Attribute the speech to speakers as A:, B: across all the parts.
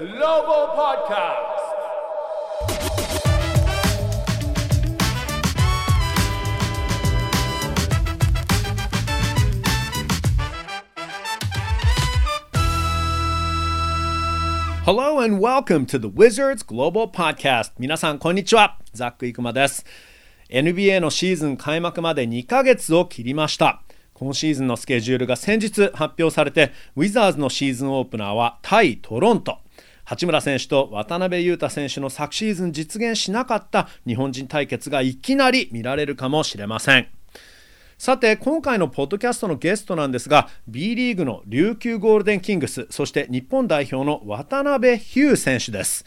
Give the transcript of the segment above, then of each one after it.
A: Global Podcast. Hello and welcome to the Wizards Global Podcast. 皆さん、こんにちは。ザック・イクマです。NBA のシーズン開幕まで2ヶ月を切りました。今シーズンのスケジュールが先日発表されて、ウィザーズのシーズンオープナーは対トロント。八村選手と渡辺裕太選手の昨シーズン実現しなかった日本人対決がいきなり見られるかもしれません。さて今回のポッドキャストのゲストなんですが B リーグの琉球ゴールデンキングスそして日本代表の渡辺ヒュー選手です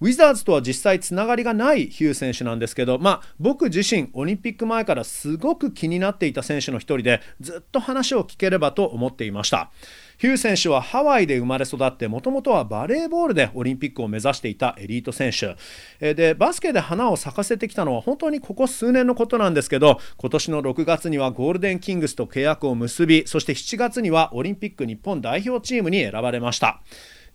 A: ウィザーズとは実際つながりがないヒュー選手なんですけど、まあ、僕自身オリンピック前からすごく気になっていた選手の一人でずっと話を聞ければと思っていましたヒュー選手はハワイで生まれ育ってもともとはバレーボールでオリンピックを目指していたエリート選手。でバスケで花を咲かせてきたのは本当にここ数年のことなんですけど今年の6月にはゴールデンキングスと契約を結びそして7月にはオリンピック日本代表チームに選ばれました。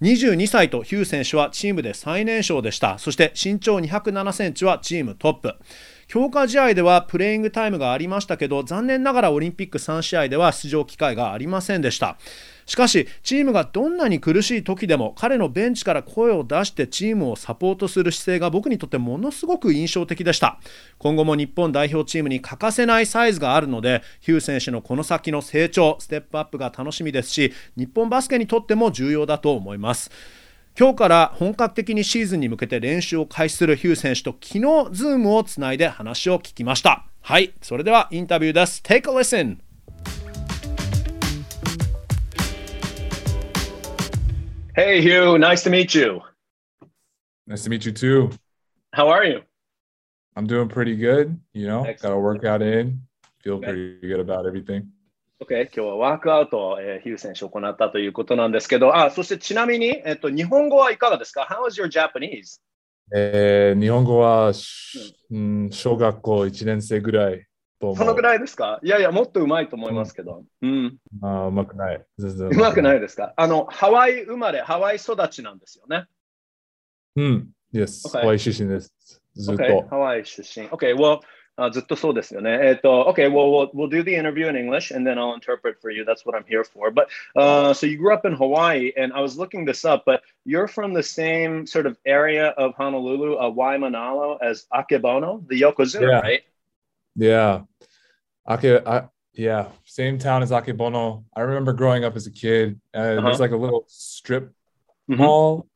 A: 22歳とヒュー選手はチームで最年少でした。そして身長207センチはチームトップ。強化試合ではプレイングタイムがありましたけど残念ながらオリンピック3試合では出場機会がありませんでした。しかしチームがどんなに苦しい時でも彼のベンチから声を出してチームをサポートする姿勢が僕にとってものすごく印象的でした。今後も日本代表チームに欠かせないサイズがあるのでヒュー選手のこの先の成長ステップアップが楽しみですし日本バスケにとっても重要だと思います。今日から本格的にシーズンに向けて練習を開始するヒュー選手と昨日ズームをつないで話を聞きました。はいそれではインタビューです。Take a listen Hey, Hugh. Nice to meet you.
B: Nice to meet you too.
A: How are you?
B: I'm doing pretty good. You know, Excellent. got a workout in. Feel okay. pretty good about everything.
A: OK、今日はワークアウトを、えー、ヒュー選手行ったということなんですけど、あ、そしてちなみに、えっと、日本語はいかがですか ?How is your Japanese?
B: えー、日本語は、うん、小学校1年生ぐらい
A: とそのぐらいですかいやいや、もっとうまいと思いますけど。うん。うん、
B: あうまくない。
A: うまくないですかあの、ハワイ生まれ、ハワイ育ちなんですよね。
B: うん。Yes、okay. ハワイ出身です。ずっと。
A: Okay. ハワイ出身。OK, well, あずっとそうですよね。えっと、okay, well, well, we'll do the interview in English and then I'll interpret for you. That's what I'm here for. But uh, so you grew up in Hawaii, and I was looking this up, but you're from the same sort of area of Honolulu, uh, Waimanalo, as Akebono, the Yokozuna, yeah. right?
B: Yeah. Ake, I, yeah, same town as Akebono. I remember growing up as a kid. Uh, uh-huh. There's like a little strip mm-hmm. mall.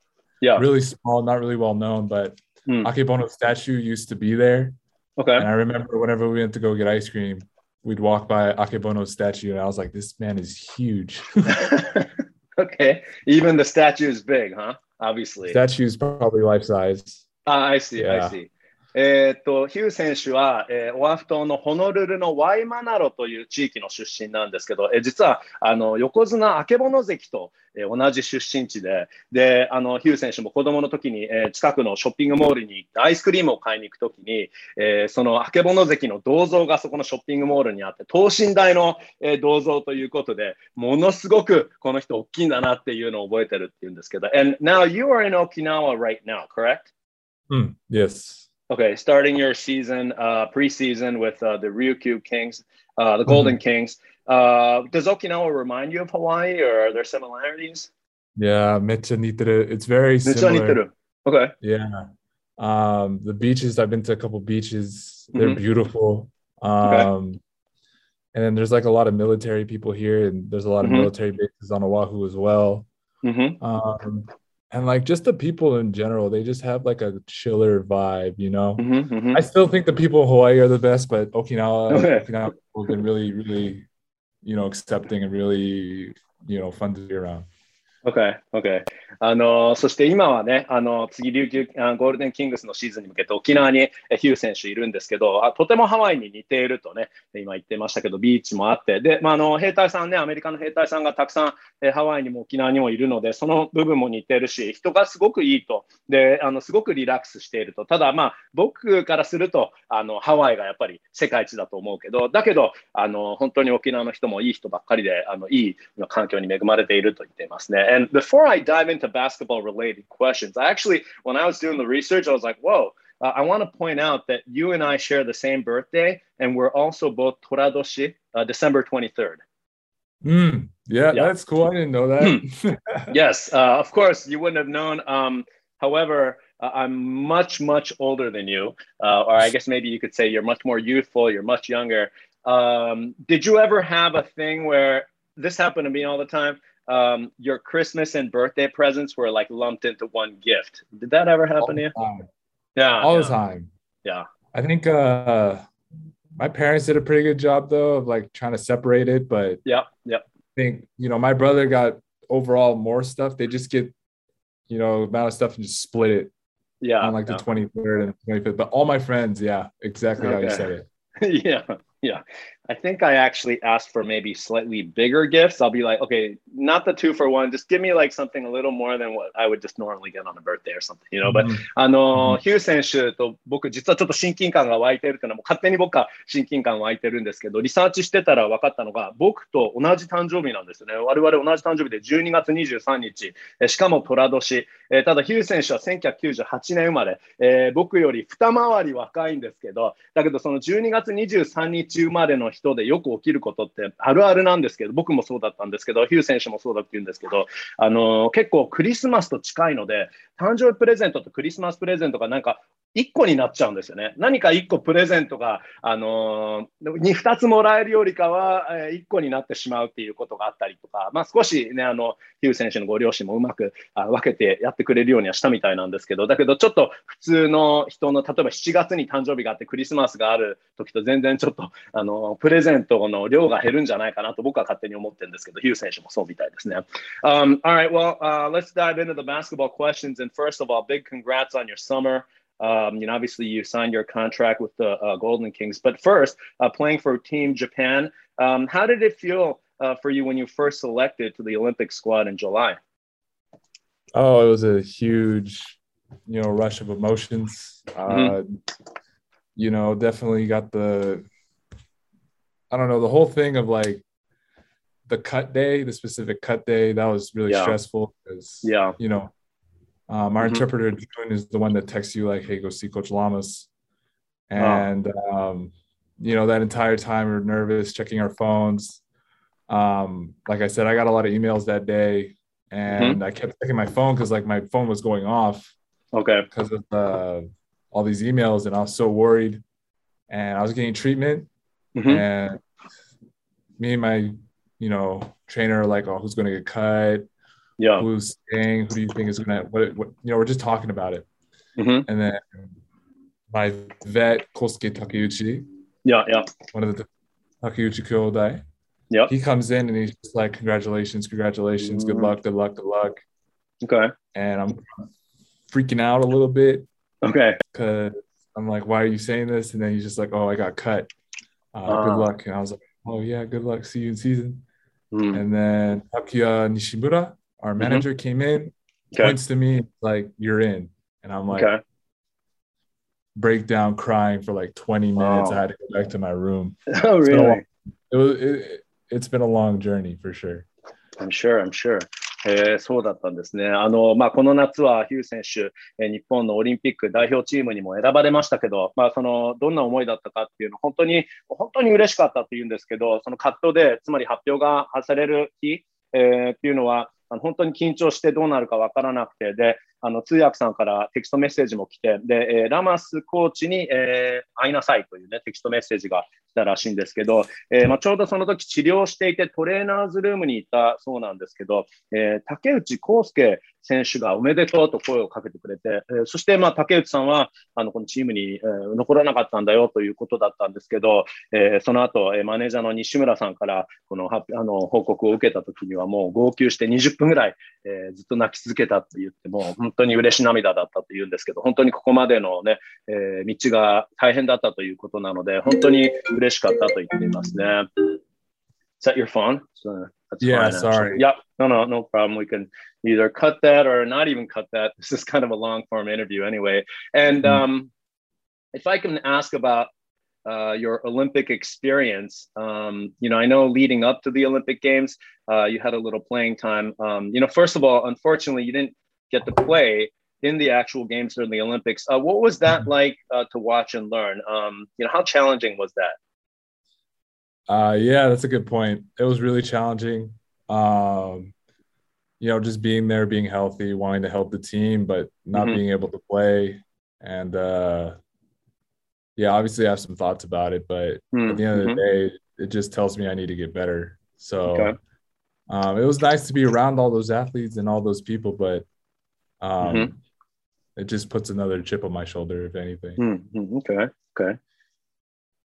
B: Yeah. Really small, not really well known, but mm. Akebono statue used to be there. Okay. And I remember whenever we went to go get ice cream, we'd walk by Akebono's statue, and I was like, this man is huge.
A: okay. Even the statue is big, huh? Obviously.
B: Statue is probably life size.
A: Uh, I see. Yeah. I see. えー、っと、ヒュー選手は、えー、オアフ島のホノルルのワイマナロという地域の出身なんですけど、えー、実はあの横綱あけぼの関と、えー、同じ出身地で、で、あのヒュー選手も子供の時に、えー、近くのショッピングモールに行ってアイスクリームを買いに行く時に、えー、そのあけぼの関の銅像がそこのショッピングモールにあって、等身大の、えー、銅像ということで、ものすごくこの人大きいんだなっていうのを覚えてるっていうんですけど、And now you are in Okinawa right now, correct?
B: うん、yes.
A: Okay, starting your season, uh, preseason with uh, the Ryukyu Kings, uh, the Golden mm-hmm. Kings. Uh, does Okinawa remind you of Hawaii, or are there similarities?
B: Yeah, mecha niteru. It's very similar.
A: Okay.
B: Yeah. Um, the beaches. I've been to a couple beaches. They're mm-hmm. beautiful. Um, okay. and then there's like a lot of military people here, and there's a lot of mm-hmm. military bases on Oahu as well. Mm-hmm. Um, and like just the people in general they just have like a chiller vibe you know mm-hmm, mm-hmm. i still think the people in hawaii are the best but okinawa okay. okinawa have been really really you know accepting and really you know fun to be around
A: OK, OK。あの、そして今はね、あの、次、琉球あゴールデンキングスのシーズンに向けて沖縄にヒュー選手いるんですけど、あとてもハワイに似ているとね、今言ってましたけど、ビーチもあって、で、まあ、あの、兵隊さんね、アメリカの兵隊さんがたくさんえハワイにも沖縄にもいるので、その部分も似てるし、人がすごくいいと、で、あの、すごくリラックスしていると。ただ、まあ、僕からすると、あの、ハワイがやっぱり世界一だと思うけど、だけど、あの、本当に沖縄の人もいい人ばっかりで、あの、いい環境に恵まれていると言っていますね。And before I dive into basketball related questions, I actually, when I was doing the research, I was like, whoa, uh, I want to point out that you and I share the same birthday, and we're also both Toradoshi, uh, December 23rd.
B: Mm, yeah, yeah, that's cool. I didn't know that.
A: yes, uh, of course, you wouldn't have known. Um, however, uh, I'm much, much older than you, uh, or I guess maybe you could say you're much more youthful, you're much younger. Um, did you ever have a thing where this happened to me all the time? Um, your Christmas and birthday presents were like lumped into one gift. Did that ever happen to you?
B: Time.
A: Yeah,
B: all
A: yeah.
B: the time.
A: Yeah,
B: I think uh, my parents did a pretty good job though of like trying to separate it, but
A: yeah, yeah.
B: I think you know my brother got overall more stuff. They just get you know amount of stuff and just split it.
A: Yeah,
B: on like
A: yeah.
B: the 23rd and 25th. But all my friends, yeah, exactly okay. how you said
A: it. yeah, yeah. I think I actually asked for maybe slightly bigger gifts. I'll be like, okay, not the two for one. Just give me like something a little more than what I would just normally get on a birthday or something, you know. But、mm、あの、ヒュー選手と僕実はちょっと親近感が湧いてるっていうのはもう勝手に僕は親近感湧いてるんですけど、リサーチしてたら分かったのが僕と同じ誕生日なんですよね。我々同じ誕生日で12月23日、えしかも寅年。えー、ただヒュー選手は1998年生まれ、えー、僕より二回り若いんですけど、だけどその12月23日生まれの人でよく起きることってあるあるなんですけど、僕もそうだったんですけど、ヒュー選手もそうだって言うんですけど、あの、結構クリスマスと近いので、誕生日プレゼントとクリスマスプレゼントがなんか1個になっちゃうんですよね。何か1個プレゼントが、あのー、2つもらえるよりかは、1個になってしまうっていうことがあったりとか、まあ、少しね、あの、ヒュー選手のご両親もうまく分けてやってくれるようにはしたみたいなんですけど、だけどちょっと普通の人の、例えば7月に誕生日があってクリスマスがある時と全然ちょっと、あの、プレゼントの量が減るんじゃないかなと僕は勝手に思ってるんですけど、ヒュー選手もそうみたいですね。Um, all right, well,、uh, let's dive into the basketball questions. And first of all, big congrats on your summer. Um, you know, obviously you signed your contract with the uh, Golden Kings, but first, uh, playing for Team Japan, um, how did it feel uh, for you when you first selected to the Olympic squad in July?
B: Oh, it was a huge, you know, rush of emotions. Mm-hmm. you know, definitely got the, I don't know, the whole thing of like the cut day, the specific cut day, that was really
A: yeah.
B: stressful because,
A: yeah,
B: you know, um, our mm-hmm. interpreter June is the one that texts you like, "Hey, go see Coach Lamas," and um, you know that entire time we are nervous, checking our phones. Um, like I said, I got a lot of emails that day, and mm-hmm. I kept checking my phone because like my phone was going off.
A: Okay.
B: Because of uh, all these emails, and I was so worried, and I was getting treatment, mm-hmm. and me and my, you know, trainer are like, "Oh, who's going to get cut?"
A: Yeah.
B: Who's staying? Who do you think is gonna what, what you know we're just talking about it.
A: Mm-hmm.
B: and then my vet kosuke takeuchi.
A: Yeah yeah.
B: One of the takeuchi kyodai
A: yeah.
B: He comes in and he's just like congratulations congratulations. Mm-hmm. good luck good luck good luck.
A: Okay.
B: And i'm freaking out a little bit
A: okay.
B: because i'm like why are you saying this? And then he's just like oh i got cut. Uh, uh, good luck. And i was like oh yeah good luck. See you in season.
A: Mm.
B: and then Takuya Nishimura our mm-hmm. manager mm-hmm. came in, okay. points to me like, "You're in," and I'm like,
A: okay.
B: break down crying for like 20 minutes. Oh. I had to go back to my room.
A: Oh,
B: it's
A: really?
B: Long, it was. It, it's been a long journey for sure.
A: I'm sure. I'm sure. えー、そうだったんですね。あの、まあ、この夏はヒュー選手、えー、日本のオリンピック代表チームにも選ばれましたけど、まあ、その、どんな思いだったかっていうの、本当に、本当に嬉しかったっていうんですけど、その葛藤で、つまり発表がされる日、えー、っていうのは、あの本当に緊張してどうなるかわからなくて、で、あの通訳さんからテキストメッセージも来て、で、えー、ラマスコーチに、えー、会いなさいというね、テキストメッセージが来たらしいんですけど、えーまあ、ちょうどその時治療していてトレーナーズルームにいたそうなんですけど、えー、竹内康介選手がおめでとうと声をかけてくれて、えー、そして、まあ、竹内さんはあのこのチームに、えー、残らなかったんだよということだったんですけど、えー、その後、えー、マネージャーの西村さんからこのあの報告を受けた時にはもう号泣して20分ぐらい、えー、ずっと泣き続けたと言っても本当に嬉し涙だったと言うんですけど、本当にここまでのね、えー、道が大変だったということなので、本当に嬉しかったと言っていますね。Is that your phone? So
B: that's yeah, fine, sorry.
A: Yep. No, no, no problem. We can either cut that or not even cut that. This is kind of a long form interview anyway. And mm-hmm. um, if I can ask about uh, your Olympic experience. Um, you know, I know leading up to the Olympic Games, uh, you had a little playing time. Um, you know, first of all, unfortunately, you didn't get to play in the actual games during the Olympics. Uh, what was that like uh, to watch and learn? Um, you know, how challenging was that?
B: Uh, yeah, that's a good point. It was really challenging. Um, you know, just being there, being healthy, wanting to help the team, but not mm-hmm. being able to play. And uh, yeah, obviously I have some thoughts about it, but mm-hmm. at the end of the day, it just tells me I need to get better. So okay. um, it was nice to be around all those athletes and all those people, but um, mm-hmm. it just puts another chip on my shoulder, if anything.
A: Mm-hmm. Okay. Okay.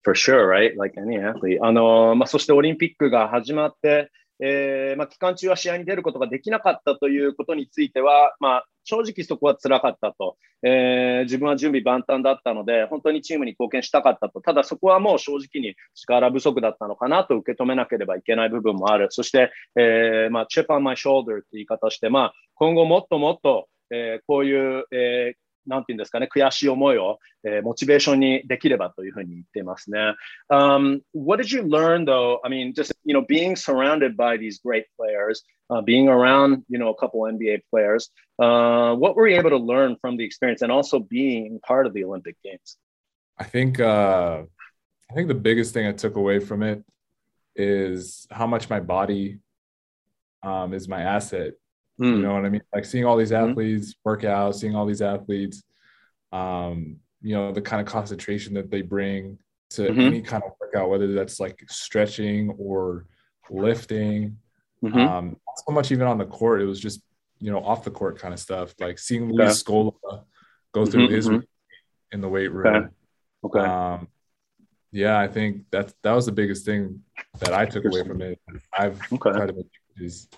A: For sure, right? Like any athlete. あの、まあ、そしてオリンピックが始まって、えーまあ、期間中は試合に出ることができなかったということについては、まあ、正直そこは辛かったと、えー、自分は準備万端だったので、本当にチームに貢献したかったと、ただそこはもう正直に力不足だったのかなと受け止めなければいけない部分もある。そして、えーまあ、chip on my shoulder という言い方して、まあ、今後もっともっと、えー、こういう、えー、なんていうんですかね、悔しい思いを、えー、モチベーションにできればというふうに言っていますね。Um, what did you learn though? I mean, just, you know, being surrounded by these great players, uh, being around, you know, a couple NBA players, uh, what were you able to learn from the experience and also being part of the Olympic Games?
B: I think, uh, I think the biggest thing I took away from it is how much my body um, is my asset Mm. You know what I mean? Like seeing all these hmm. athletes mm-hmm. work out, seeing all these athletes, um, you know, the kind of concentration that they bring to mm-hmm. any kind of workout, whether that's like stretching or lifting. Mm-hmm. Um, so much even on the court, it was just, you know, off the court kind of stuff. Like seeing Luis Scola go through mm-hmm, his mm-hmm. in the weight room.
A: Okay. okay. Um,
B: yeah, I think that that was the biggest thing that I took away from it. I've okay. tried to make changes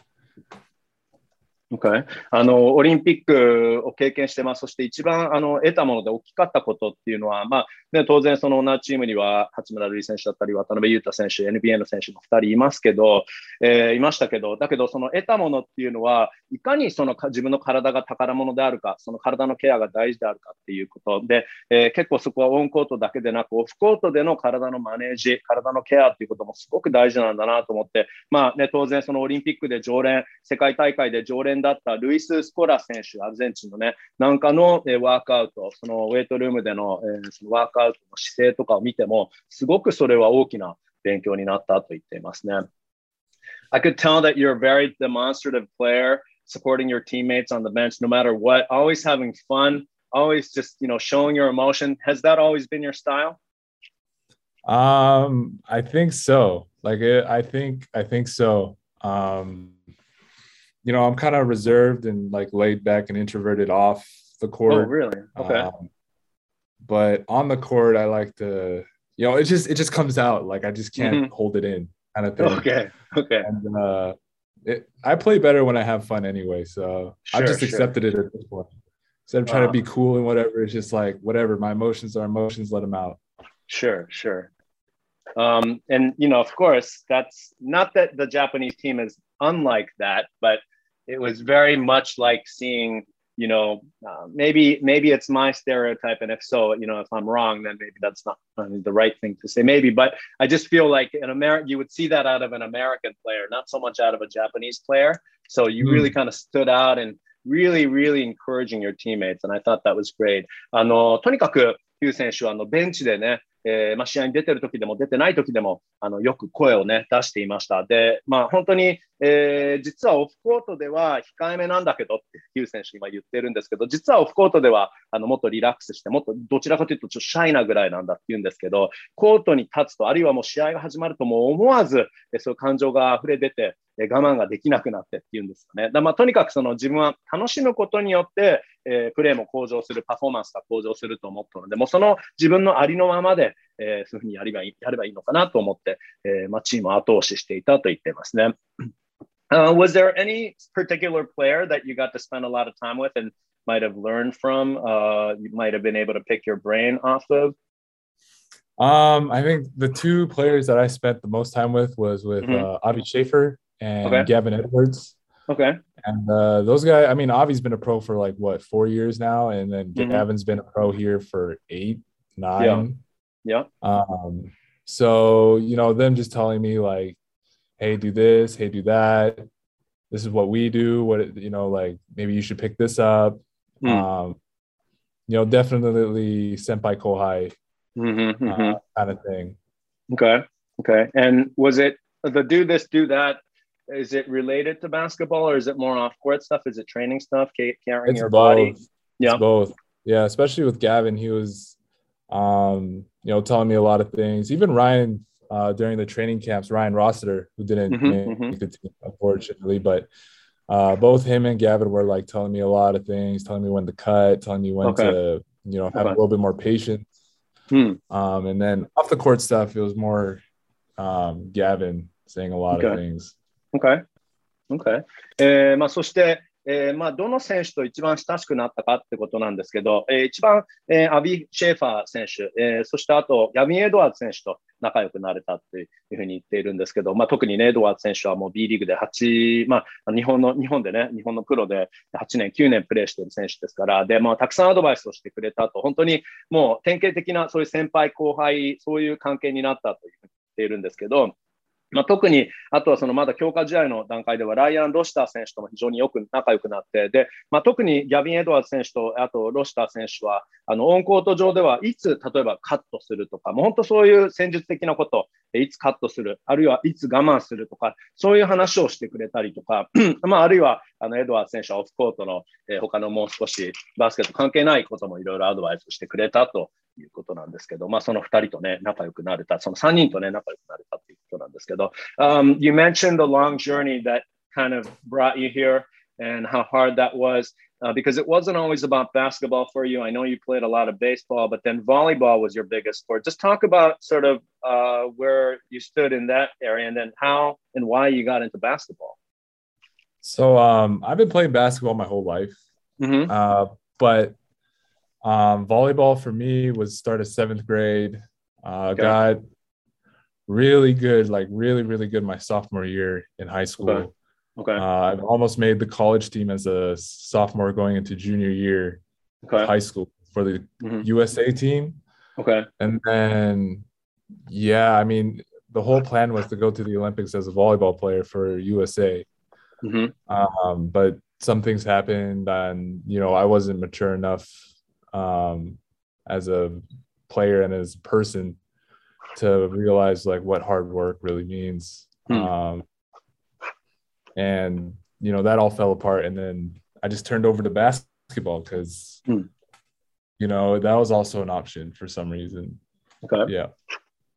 A: Okay. あのオリンピックを経験してます。そして一番あの得たもので大きかったことっていうのは、まあね、当然その同じチームには八村塁選手だったり渡辺裕太選手、NBA の選手も2人いますけど、えー、いましたけど、だけどその得たものっていうのは、いかにその自分の体が宝物であるか、その体のケアが大事であるかっていうことで、えー、結構そこはオンコートだけでなく、オフコートでの体のマネージ、体のケアっていうこともすごく大事なんだなと思って、まあね、当然そのオリンピックで常連、世界大会で常連だったルイス・スコラ選手、アルゼンチンのね、なんかの、えワークアウト、そのウェイトルームでの,、えそのワークアウトの姿勢とかを見ても、すごくそれは大きな勉強になったと言っていますね。I could tell that you're a very demonstrative player, supporting your teammates on the bench no matter what, always having fun, always just, you know, showing your emotion. Has that always been your style?
B: Um, I think so. Like, I think, I think so. Um, you know, I'm kind of reserved and like laid back and introverted off the court. Oh,
A: really? Okay. Um,
B: but on the court, I like to, you know, it just it just comes out. Like I just can't mm-hmm. hold it in, kind of thing.
A: Okay. Okay.
B: And uh, it, I play better when I have fun anyway. So sure, I just sure. accepted it at this point. Instead of trying uh, to be cool and whatever, it's just like whatever. My emotions are emotions. Let them out.
A: Sure. Sure. Um, and you know, of course, that's not that the Japanese team is unlike that, but it was very much like seeing you know uh, maybe maybe it's my stereotype and if so you know if i'm wrong then maybe that's not the right thing to say maybe but i just feel like an american you would see that out of an american player not so much out of a japanese player so you mm. really kind of stood out and really really encouraging your teammates and i thought that was great あのとにかくヒュー選手はあのベンチでね えーまあ、試合に出てる時でも出てない時でもあのよく声をね出していました。で、まあ、本当に、えー、実はオフコートでは控えめなんだけどってヒュー選手今言ってるんですけど、実はオフコートではあのもっとリラックスして、もっとどちらかというとちょっとシャイなぐらいなんだって言うんですけど、コートに立つと、あるいはもう試合が始まるともう思わず、そういう感情が溢れ出て、我慢ができなくなってっていうんですよね。だまあ、とにかくその自分は楽しむことによって、えー、プレーも向上する、パフォーマンスが向上すると思ったので、もうその自分のありのままで、えー、そういうふうにやればいいやればいいのかなと思って、えーまあ、チームを後押ししていたと言っていますね。Uh, was there any particular player that you got to spend a lot of time with and might have learned from? Uh, you might have been able to pick your brain off of?
B: Um, I think the two players that I spent the most time with was with mm-hmm. uh, Avi Schaefer and okay. Gavin Edwards.
A: Okay.
B: And uh, those guys, I mean, Avi's been a pro for like what four years now, and then mm-hmm. Gavin's been a pro here for eight, nine.
A: Yeah.
B: Um, so you know, them just telling me like, hey, do this, hey, do that. This is what we do. What you know, like maybe you should pick this up.
A: Mm.
B: Um, you know, definitely senpai kohai
A: Mm-hmm,
B: uh,
A: mm-hmm.
B: kind of thing.
A: Okay. Okay. And was it the do this, do that? Is it related to basketball or is it more off court stuff? Is it training stuff, ca- carrying
B: It's
A: your
B: both.
A: body?
B: It's
A: Yeah.
B: both. Yeah, especially with Gavin, he was, um, you know, telling me a lot of things. Even Ryan, uh, during the training camps, Ryan Rossiter, who didn't
A: Mhm,
B: make the team, unfortunately, but uh, both him and Gavin were like telling me a lot of things, telling me when to cut, telling me when
A: Okay.
B: to, you know, have
A: Okay.
B: a little bit more patience.
A: Hmm.
B: Um, and then off the court stuff, it was more um, Gavin saying a lot of things.
A: Okay. Okay. えーまあ、そして、えーまあ、どの選手と一番親しくなったかってことなんですけど、えー一番、えーアビー・シェーファー選手、えーそしてあと、ギャビン・エドワーズ選手と仲良くなれたっていうふうに言っているんですけど、まあ、特にね、エドワーズ選手はもう B リーグで8、まあ、日本の、日本でね、日本のプロで8年、9年プレーしている選手ですから、で、まあ、たくさんアドバイスをしてくれたと、本当にもう典型的なそういう先輩後輩、そういう関係になったというふうに言っているんですけど、まあ、特に、あとはそのまだ強化試合の段階では、ライアン・ロシター選手とも非常によく仲良くなって、で、まあ、特にギャビン・エドワーズ選手と、あとロシター選手は、あの、オンコート上ではいつ、例えばカットするとか、もう本当そういう戦術的なこと、えいつカットする、あるいはいつ我慢するとか、そういう話をしてくれたりとか、まあ、あるいは、あの、エドワーズ選手はオフコートの、えー他のもう少しバスケット関係ないこともいろいろアドバイスしてくれたということなんですけど、まあ、その二人とね、仲良くなれた、その三人とね、仲良くなれたということなんですけど、um, you mentioned the long journey that kind of brought you here and how hard that was. Uh, because it wasn't always about basketball for you. I know you played a lot of baseball, but then volleyball was your biggest sport. Just talk about sort of uh, where you stood in that area and then how and why you got into basketball.
B: So um, I've been playing basketball my whole life.
A: Mm-hmm.
B: Uh, but um, volleyball for me was start of seventh grade. Uh,
A: Okay.
B: Got really good, like really, really good my sophomore year in high school.
A: Okay. Okay.
B: Uh, I've almost made the college team as a sophomore going into junior year
A: Okay.
B: high school for the
A: Mhm.
B: USA team.
A: Okay.
B: And then, yeah, I mean, the whole plan was to go to the Olympics as a volleyball player for USA.
A: Mm-hmm.
B: Um, but some things happened, and you know, I wasn't mature enough um, as a player and as a person to realize like what hard work really means.
A: Hmm.
B: Um, and you know, that all fell apart, and then I just turned over to basketball because.
A: Hmm.
B: You know, that was also an option for some reason.
A: Okay.
B: Yeah.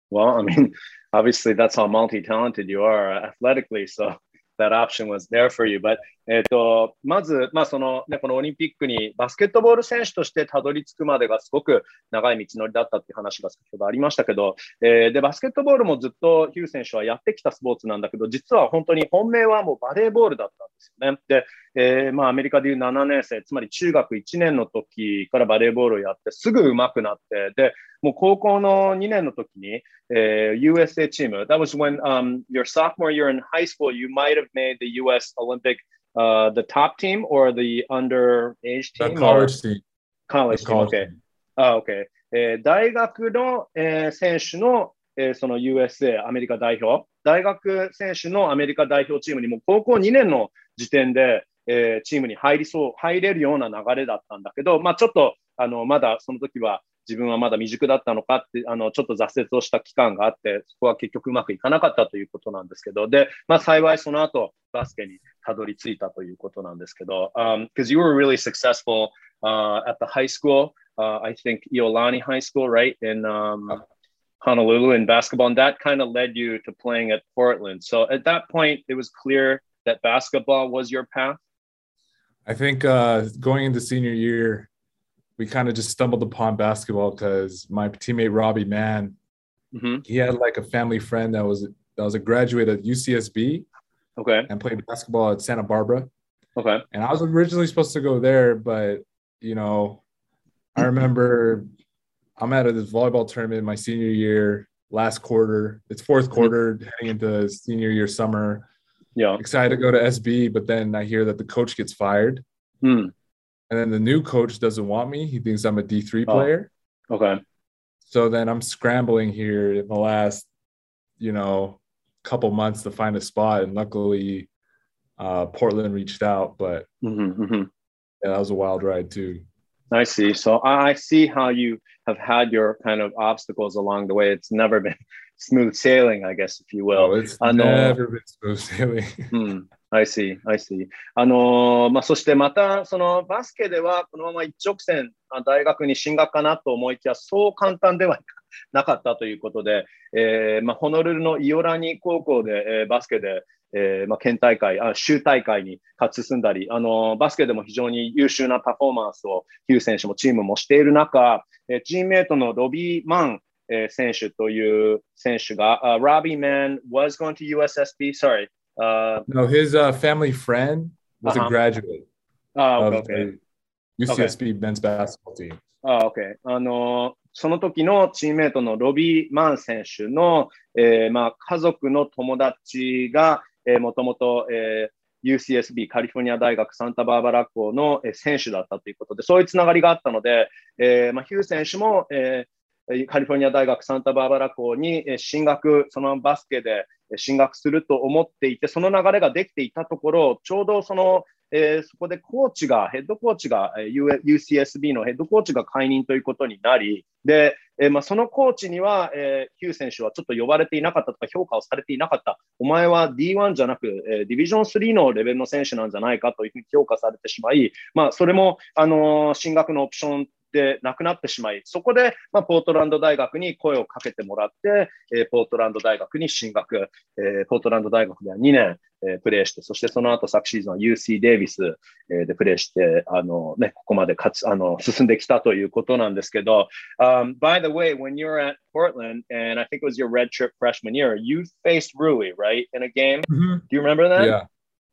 A: Well, I mean, obviously that's how multi-talented you are athletically, so that option was there for you. But えっと、まず、まあ、その、ね、このオリンピックにバスケットボール選手としてたどり着くまでがすごく長い道のりだったっていう話が先ほどありましたけど、えーで、バスケットボールもずっとヒュー選手はやってきたスポーツなんだけど、実は本当に本命はもうバレーボールだったんですよね。で、えーまあ、アメリカでいう7年生、つまり中学1年の時からバレーボールをやってすぐ上手くなって、で、もう高校の2年の時に、えー USA チーム、that was when、um, your sophomore year in high school, you might have made the US Olympic, uh, the top team or the underage
B: The
A: team? or-
B: college team.
A: college
B: the
A: team, okay.
B: team.
A: あ、OK。えー大学の、えー選手の、えーその USA、アメリカ代表、大学選手のアメリカ代表チームにもう高校2年の時点で、えーチームに入りそう、入れるような流れだったんだけど、まあちょっと、あの、まだその時は自分はまだ未熟だったのかって、あの、ちょっと挫折をした期間があって、そこは結局うまくいかなかったということなんですけど、で、まあ幸いその後、バスケにたどり着いたということなんですけど、um, because you were really successful uh, at the high school, uh, I think Iolani High School, right, in um, Honolulu in basketball, and that kind of led you to playing at Portland. So at that point, it was clear that basketball was your path.
B: I think uh, going into senior year, we kind of just stumbled upon basketball because my teammate Robbie Mann,
A: hmm
B: he had like a family friend that was that was a graduate at UCSB
A: Okay.
B: and played basketball at Santa Barbara.
A: Okay.
B: And I was originally supposed to go there, but you know, I remember I'm at this volleyball tournament my senior year, last quarter. It's fourth quarter, heading into senior year summer.
A: Yeah.
B: Excited to go to SB, but then I hear that the coach gets fired.
A: Hmm.
B: And then the new coach doesn't want me. He thinks I'm a D3
A: Oh.
B: player.
A: Okay.
B: so then I'm scrambling here in the last, you know, couple months to find a spot, and luckily, uh, Portland reached out. But mm-hmm, mm-hmm. yeah, that was a wild ride too.
A: I see. So I see how you have had your kind of obstacles along the way. It's never been smooth sailing, I guess, if you will.
B: Oh, it's never been smooth sailing.
A: うん。I see, I see. あのまあ、そしてまた、そのバスケではこのまま一直線、大学に進学かなと思いきや、そう簡単ではなかったということで、えーまあ、ホノルルのイオラニ高校で、えー、バスケで、えーまあ、県大会あ、州大会に勝ち進んだり、あのバスケでも非常に優秀なパフォーマンスをヒュー選手もチームもしている中、えー、チームメイトのロビー・マン、えー、選手という選手が、uh, Robbie Man was going to USSB, sorry. Uh,
B: no, his uh, family friend was uh-huh. a graduate
A: oh, of okay.
B: the UCSB okay. men's basketball team.
A: あ、OK。あのその時のチームメイトのロビー・マン選手の、えーまあ、家族の友達が、えー、もともと、えー、UCSB カリフォルニア大学サンタバーバラ校の選手だったということで、そういうつながりがあったので、えーまあ、ヒュー選手も、えー、カリフォルニア大学サンタバーバラ校に進学、そのバスケで進学すると思っていて、その流れができていたところ、ちょうどそのえー、そこでコーチが、ヘッドコーチが、UCSB のヘッドコーチが解任ということになり、で、えーまあ、そのコーチには、えー、ヒュー選手はちょっと呼ばれていなかったとか、評価をされていなかった。お前は D1 じゃなく、え、ディビジョン3のレベルの選手なんじゃないかというふうに評価されてしまい、まあ、それも、あの、進学のオプションでなくなってしまい、そこで、まあ、ポートランド大学に声をかけてもらって、えー、ポートランド大学に進学、えー、ポートランド大学では2年、えー、プレーして、そしてその後昨シーズンは UC デイビス、えー、でプレーして、あのね、ここまで勝つあの進んできたということなんですけど、um, by the way, when you were at Portland, and I think it was your red trip freshman year, you faced Rui, right, in a game? Mm-hmm. Do you remember that?
B: Yeah,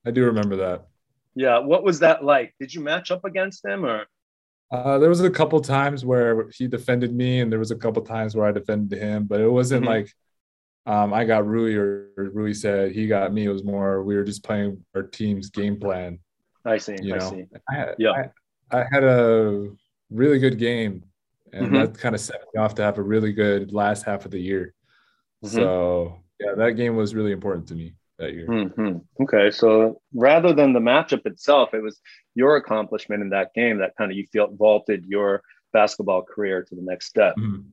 B: I do remember that.
A: Yeah, what was that like? Did you match up against him or?
B: Uh, there was a couple times where he defended me, and there was a couple times where I defended him, but it wasn't mm-hmm. like um, I got Rui or, Rui said he got me. It was more we were just playing our team's game plan.
A: I see. You I know, see.
B: I had, yeah, I, I, had a really good game, and mm-hmm. that kind of set me off to have a really good last half of the year. Mm-hmm. So yeah, that game was really important to me that year.
A: Mm-hmm. Okay, so rather than the matchup itself, it was your accomplishment in that game that kind of you felt vaulted your basketball career to the next step.
B: Mm-hmm.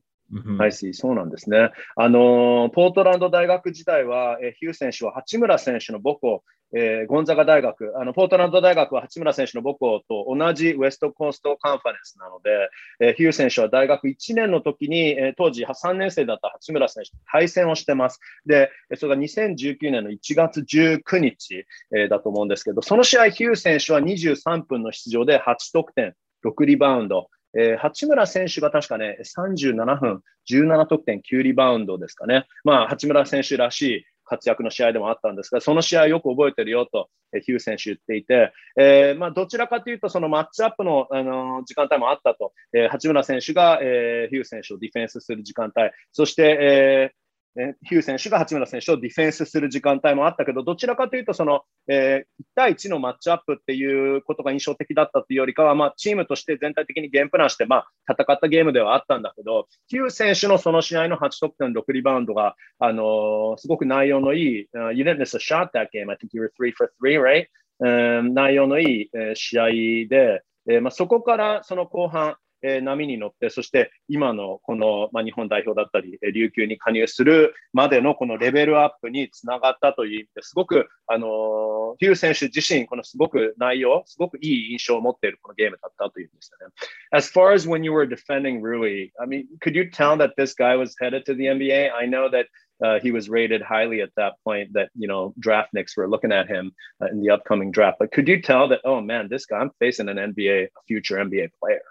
A: はい、そうなんですね。あの、ポートランド大学時代は、えヒュー選手は八村選手の母校、 えー、ゴンザガ大学、あの、ポートランド大学は八村選手の母校と同じウエストコーストカンファレンスなので、えー、ヒュー選手は大学1年の時に、えー、当時3年生だった八村選手と対戦をしてます。で、それが2019年の1月19日、えー、だと思うんですけど、その試合、ヒュー選手は23分の出場で8得点、6リバウンド、えー、八村選手が確かね、37分、17得点、9リバウンドですかね。まあ、八村選手らしい活躍の試合でもあったんですが、その試合よく覚えてるよと、え、ヒュー選手言っていて、えー、まあ、どちらかというと、そのマッチアップの、あの、時間帯もあったと、えー、八村選手が、えー、ヒュー選手をディフェンスする時間帯、そして、えーね、ヒュー選手が八村選手をディフェンスする時間帯もあったけど、どちらかというと、その、えー、1対1のマッチアップっていうことが印象的だったというよりかは、まあ、チームとして全体的にゲームプランして、まあ、戦ったゲームではあったんだけど、ヒュー選手のその試合の8得点、6リバウンドが、あのー、すごく内容のいい、uh, You didn't miss a shot that game. I think you were 3 for three, right? 内容のいい、えー、試合で、えーまあ、そこからその後半、えー、波に乗って、そして今のこの、まあ、日本代表だったり、琉球に加入するまでのこのレベルアップにつながったという意味ですごく、あのー、ヒュー選手自身、このすごく内容、すごくいい印象を持っているこのゲームだったというんですよね。As far as when you were defending Rui, I mean, could you tell that this guy was headed to the NBA? I know that Uh, he was rated highly at that point that you know draft nicks were looking at him uh, in the upcoming draft but could you tell that oh man this guy i'm facing an nba a future nba player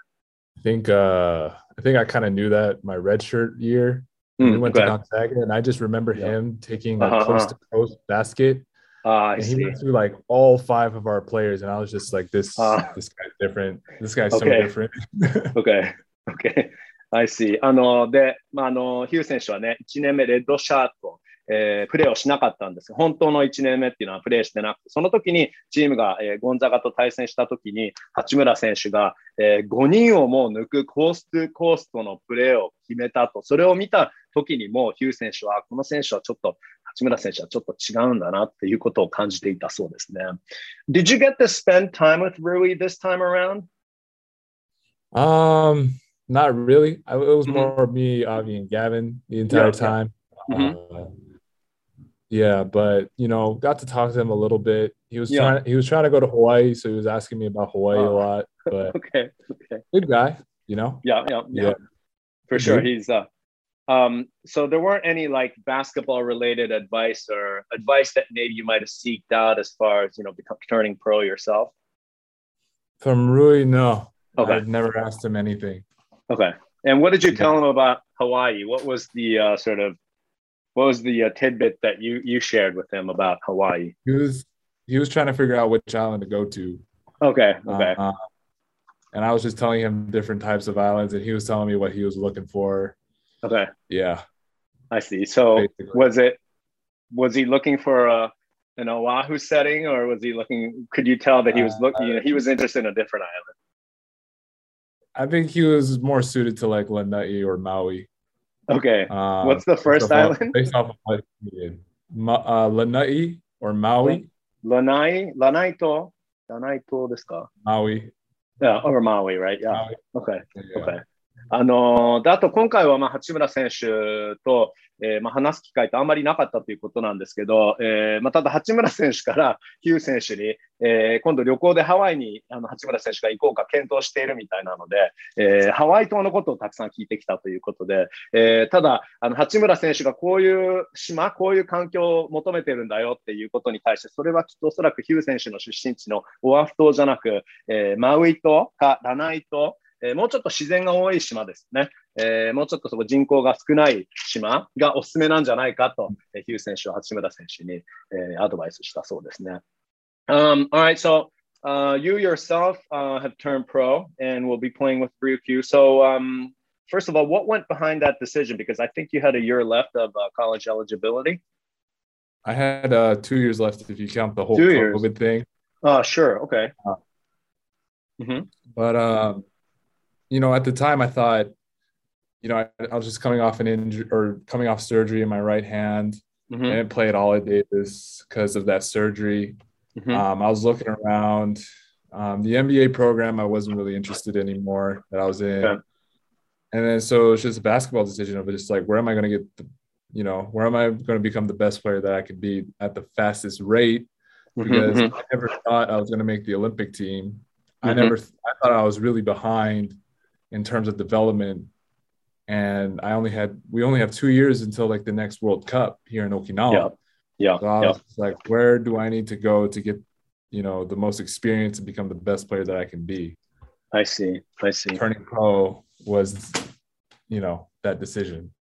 B: I think uh, I think I kind of knew that my redshirt year. Mm, we went okay. to Gonzaga, and I just remember yeah. him taking a uh-huh. coast to coast basket.
A: Uh,
B: and he went through like all five of our players, and I was just like, "This, uh, this guy's different. This guy's okay. so different."
A: okay, okay, I see. あので、まああのヒュー選手はね、1年目レッドシャート えー、プレーをしなかったんです本当の1年目っていうのはプレーしてなくて、その時にチームが、えー、ゴンザガと対戦した時に、八村選手が、えー、5人をもう抜くコーストコーストのプレーを決めたと、それを見た時にもヒュー選手は、この選手はちょっと、八村選手はちょっと違うんだなっていうことを感じていたそうですね。Did you get to spend time with Rui this time around?
B: Um, not really. It was more mm-hmm. me, Avi, and Gavin the entire yeah, time. Mm-hmm. Uh, yeah, but you know, got to talk to him a little bit. He was yeah. trying. He was trying to go to Hawaii, so he was asking me about Hawaii oh. a lot. But
A: okay, okay,
B: good guy. You know.
A: Yeah, yeah, yeah. For sure, he's uh, um, so there weren't any like basketball related advice or advice that maybe you might have seeked out as far as you know become, turning pro yourself.
B: From Rui, no. Okay. I've never asked him anything.
A: Okay. And what did you tell him about Hawaii? What was the uh, sort of what was the uh, tidbit that you you shared with him about Hawaii?
B: He was he was trying to figure out which island to go to.
A: Okay. Okay. Uh,
B: and I was just telling him different types of islands, and he was telling me what he was looking for.
A: Okay.
B: Yeah.
A: I see. So Basically. was it was he looking for a an Oahu setting, or was he looking? Could you tell that he was looking? You know, he was interested in a different island.
B: I think he was more suited to like Lanai or Maui.
A: Okay. Uh, What's the first based island?
B: Off, based off of what Ma- uh, Lanai or Maui?
A: Lanai, Lanai to, Lanai to this
B: Maui.
A: Yeah, over Maui, right? Yeah. Maui. Okay. Yeah. Okay. あのであと今回はまあ八村選手と、えー、まあ話す機会ってあんまりなかったということなんですけど、えーまあ、ただ八村選手からヒュー選手に、えー、今度旅行でハワイにあの八村選手が行こうか検討しているみたいなので、えー、ハワイ島のことをたくさん聞いてきたということで、えー、ただあの八村選手がこういう島、こういう環境を求めてるんだよっていうことに対して、それはきっとおそらくヒュー選手の出身地のオアフ島じゃなく、えー、マウイ島かラナイ島、えー、もうちょっと自然が多い島ですね。えー、もうちょっとそこ人口が少ない島がおすすめなんじゃないかと、えー、ヒュー選手は八村選手に、えー、アドバイスしたそうですね。Um, all right, so uh, you yourself uh, have turned pro and will be playing with Ryukyu. So, um, first of all, what went behind that decision? Because I think you had a year left of uh, college eligibility.
B: I had uh, two years left if you count the whole two COVID years. thing.
A: Oh, sure. Okay.
B: Uh, mm-hmm. But um, you know, at the time I thought, you know, I, I was just coming off an injury or coming off surgery in my right hand. Mm-hmm. I didn't play at all at Davis because of that surgery. Mm-hmm. Um, I was looking around. Um, the NBA program I wasn't really interested anymore that I was in. And then so it's just a basketball decision of just like, where am I going to get the, you know, where am I going to become the best player that I could be at the fastest rate? Mm-hmm, because mm-hmm. I never thought I was going to make the Olympic team. I mm-hmm. never, I thought I was really behind in terms of development. And I only had we only have two years until like the next World Cup here in Okinawa.
A: Yeah. Yeah.
B: So I was yeah. like, where do I need to go to get, you know, the most experience and become the best player that I can be?
A: I see. I see.
B: Turning pro was, you know, that decision.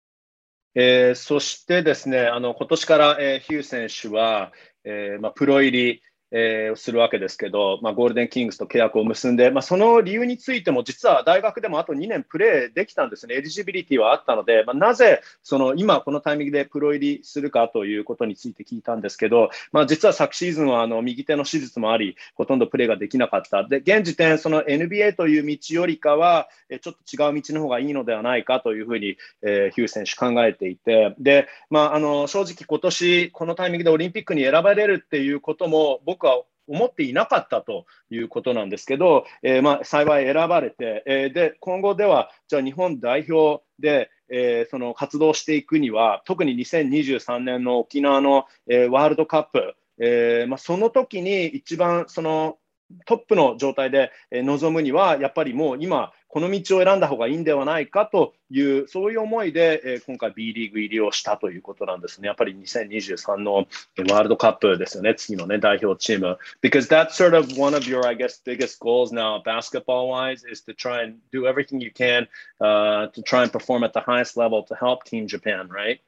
A: えー、そしてですね、あの今年から、えー、ヒュー選手は、えーまあ、プロ入り、 えー、するわけですけど、まあ、ゴールデンキングスと契約を結んで、まあ、その理由についても、実は大学でもあと2年プレーできたんですね、エリジビリティはあったので、まあ、なぜその今、このタイミングでプロ入りするかということについて聞いたんですけど、まあ、実は昨シーズンはあの右手の手術もあり、ほとんどプレーができなかった。で、現時点、その NBA という道よりかは、ちょっと違う道の方がいいのではないかというふうに、えー、ヒュー選手考えていて、で、まあ、あの正直、今年このタイミングでオリンピックに選ばれるっていうことも、僕は思っていなかったということなんですけど、えー、まあ、幸い選ばれて、えー、で今後では、じゃあ日本代表で、えー、その活動していくには、特に2023年の沖縄の、えワールドカップ、えまあ、その時に一番そのトップの状態で臨むには、やっぱりもう今、この道を選んだ方がいいんではないかという、そういう思いで、えー、今回 B リーグ入りをしたということなんですね。やっぱり2023のワールドカップですよね、次のね、代表チーム。Because that's sort of one of your, I guess, biggest goals now, basketball wise, is to try and do everything you can uh, to try and perform at the highest level to help Team Japan, right?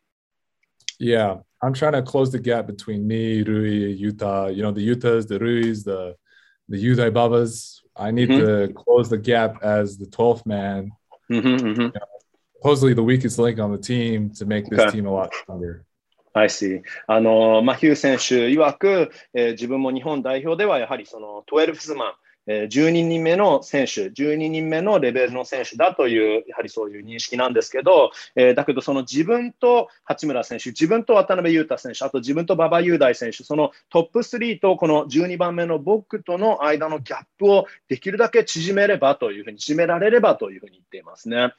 B: Yeah, I'm trying to close the gap between me, Rui, Utah. You know, the Utahs, the Rui's, the the Udai Babas. I need mm-hmm. to close the gap as the 12th man. Mm-hmm, mm-hmm. You know, supposedly the weakest link on the team to make this okay. team a lot stronger.
A: I see. あの、まあ、ヒュー選手曰く、えー、自分も日本代表ではやはりその12スマン、 えー、12人目の選手、12人目のレベルの選手だという、やはりそういう認識なんですけど、えー、だけどその自分と八村選手、自分と渡辺裕太選手、あと自分と馬場雄大選手、そのトップ3とこの12番目の僕との間のギャップをできるだけ縮めればというふうに、縮められればというふうに言っていますね。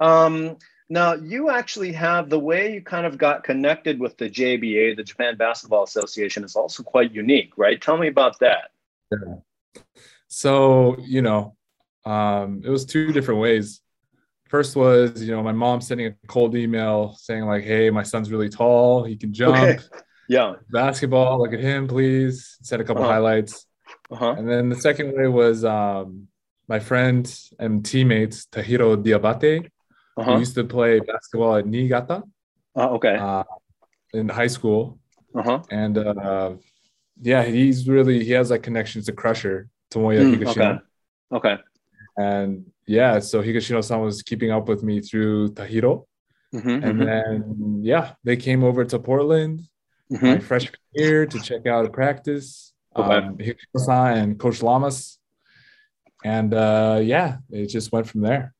A: Um, Now, you actually have the way you kind of got connected with the JBA, the Japan Basketball Association, is also quite unique, right? Tell me about that.
B: Yeah. So, you know, um, it was two different ways. First was, you know, my mom sending a cold email saying, like, hey, my son's really tall. He can jump. Okay.
A: Yeah.
B: Basketball, look at him, please. Send a couple uh-huh. highlights. Uh-huh. And then the second way was um, my friend and teammate, Tahiro Diabate, uh-huh. who used to play basketball at Niigata.
A: Uh, okay. Uh,
B: in high school. Uh-huh. And uh, yeah, he's really, he has like connections to Crusher. Tomoya mm,
A: Higashino. Okay. Okay.
B: And yeah, so Higashino-san was keeping up with me through Tahiro. Mm-hmm, and mm-hmm. then yeah, they came over to Portland mm-hmm. my freshman year to check out a practice. Okay. Um, Higashino-san and Coach Lamas. And uh, yeah, it just went from there.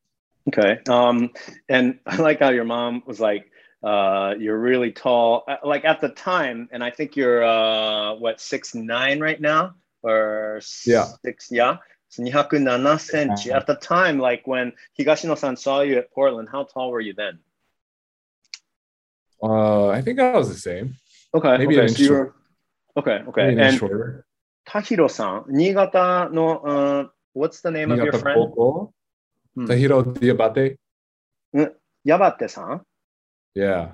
A: Okay. Um, and I like how your mom was like, uh, you're really tall. Uh, like at the time, and I think you're uh, what six nine right now or
B: yeah.
A: six, yeah. So 207 cm. At the time, like when Higashino-san saw you at Portland, how tall were you then?
B: Uh, I think I was the same.
A: Okay. Maybe okay, so were, okay, okay. Maybe and shorter. Tahiro-san, Niigata no, uh, what's the name Niigata of your friend? Koko?
B: Hmm. Tahiro Diabate.
A: Yabate-san?
B: Yeah.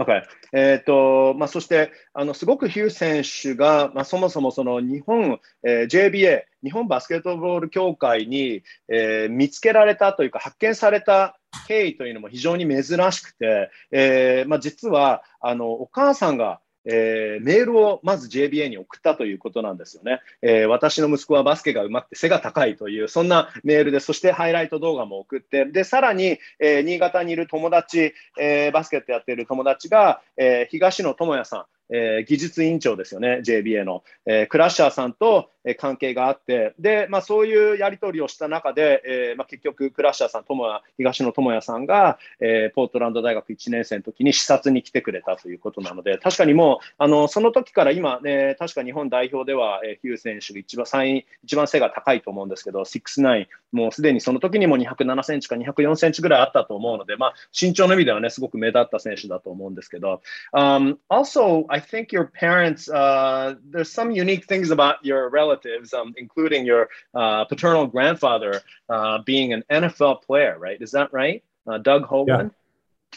A: Okay. え、と、まあ、そして、あの、すごくヒュー選手が、まあ、そもそもその日本、えー、JBA、日本バスケットボール協会に、えー、見つけられたというか、発見された経緯というのも非常に珍しくて、えー、まあ、実は、あの、お母さんが、えー、メールをまず JBA に送ったということなんですよね、えー、私の息子はバスケがうまくて背が高いという、そんなメールで、そしてハイライト動画も送って、で、さらに、えー、新潟にいる友達、えバスケットやっている友達が、え東野智也さん、えー、技術委員長ですよね、JBA の、えー、クラッシャーさんと、えー、関係があって、でまあ、そういうやり取りをした中で、えーまあ、結局、クラッシャーさん、友也東野智也さんが、えー、ポートランド大学1年生の時に視察に来てくれたということなので、確かにもう、あのその時から今、ね、確か日本代表では、えー、ヒュー選手が一番3位一番背が高いと思うんですけど、6'9、もうすでにその時にも207センチか204センチぐらいあったと思うので、まあ、身長の意味ではね、すごく目立った選手だと思うんですけど、um, also, I think your parents, uh, there's some unique things about your relatives, um, including your uh, paternal grandfather uh, being an NFL player, right? Is that right? Uh, Doug Hogan?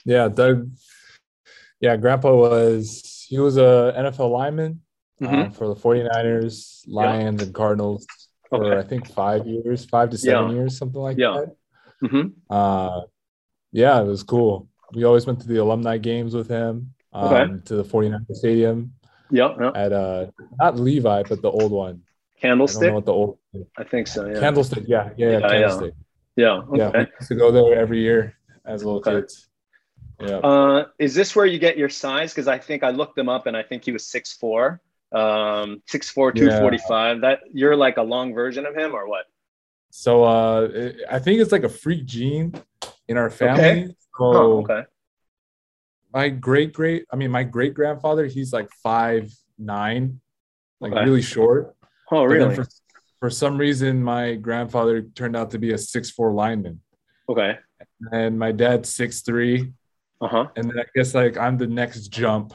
B: Yeah. yeah, Doug. Yeah, grandpa was, he was a NFL lineman uh, mm-hmm. for the 49ers, Lions, yeah. and Cardinals for okay. I think five years, five to seven yeah. years, something like yeah. that. Mm-hmm. Uh, yeah, it was cool. We always went to the alumni games with him um, okay. to the 49 Stadium.
A: Yep, yeah.
B: At uh, not Levi, but the old one.
A: Candlestick. I
B: what the old.
A: I think so. Yeah.
B: Candlestick. Yeah, yeah, yeah. yeah Candlestick.
A: Yeah. Okay. Yeah.
B: To go there every year as little okay. kids.
A: Yeah. Uh, is this where you get your size? Because I think I looked him up and I think he was six four, um, six four, two forty five. That you're like a long version of him, or what?
B: So uh, it, I think it's like a freak gene in our family.
A: Okay.
B: So
A: oh, okay
B: my great great i mean my great grandfather he's like five nine like okay. really short.
A: Oh really?
B: for, for some reason my grandfather turned out to be a six four lineman.
A: Okay.
B: And my dad's six three.
A: Uh-huh.
B: And then i guess like i'm the next jump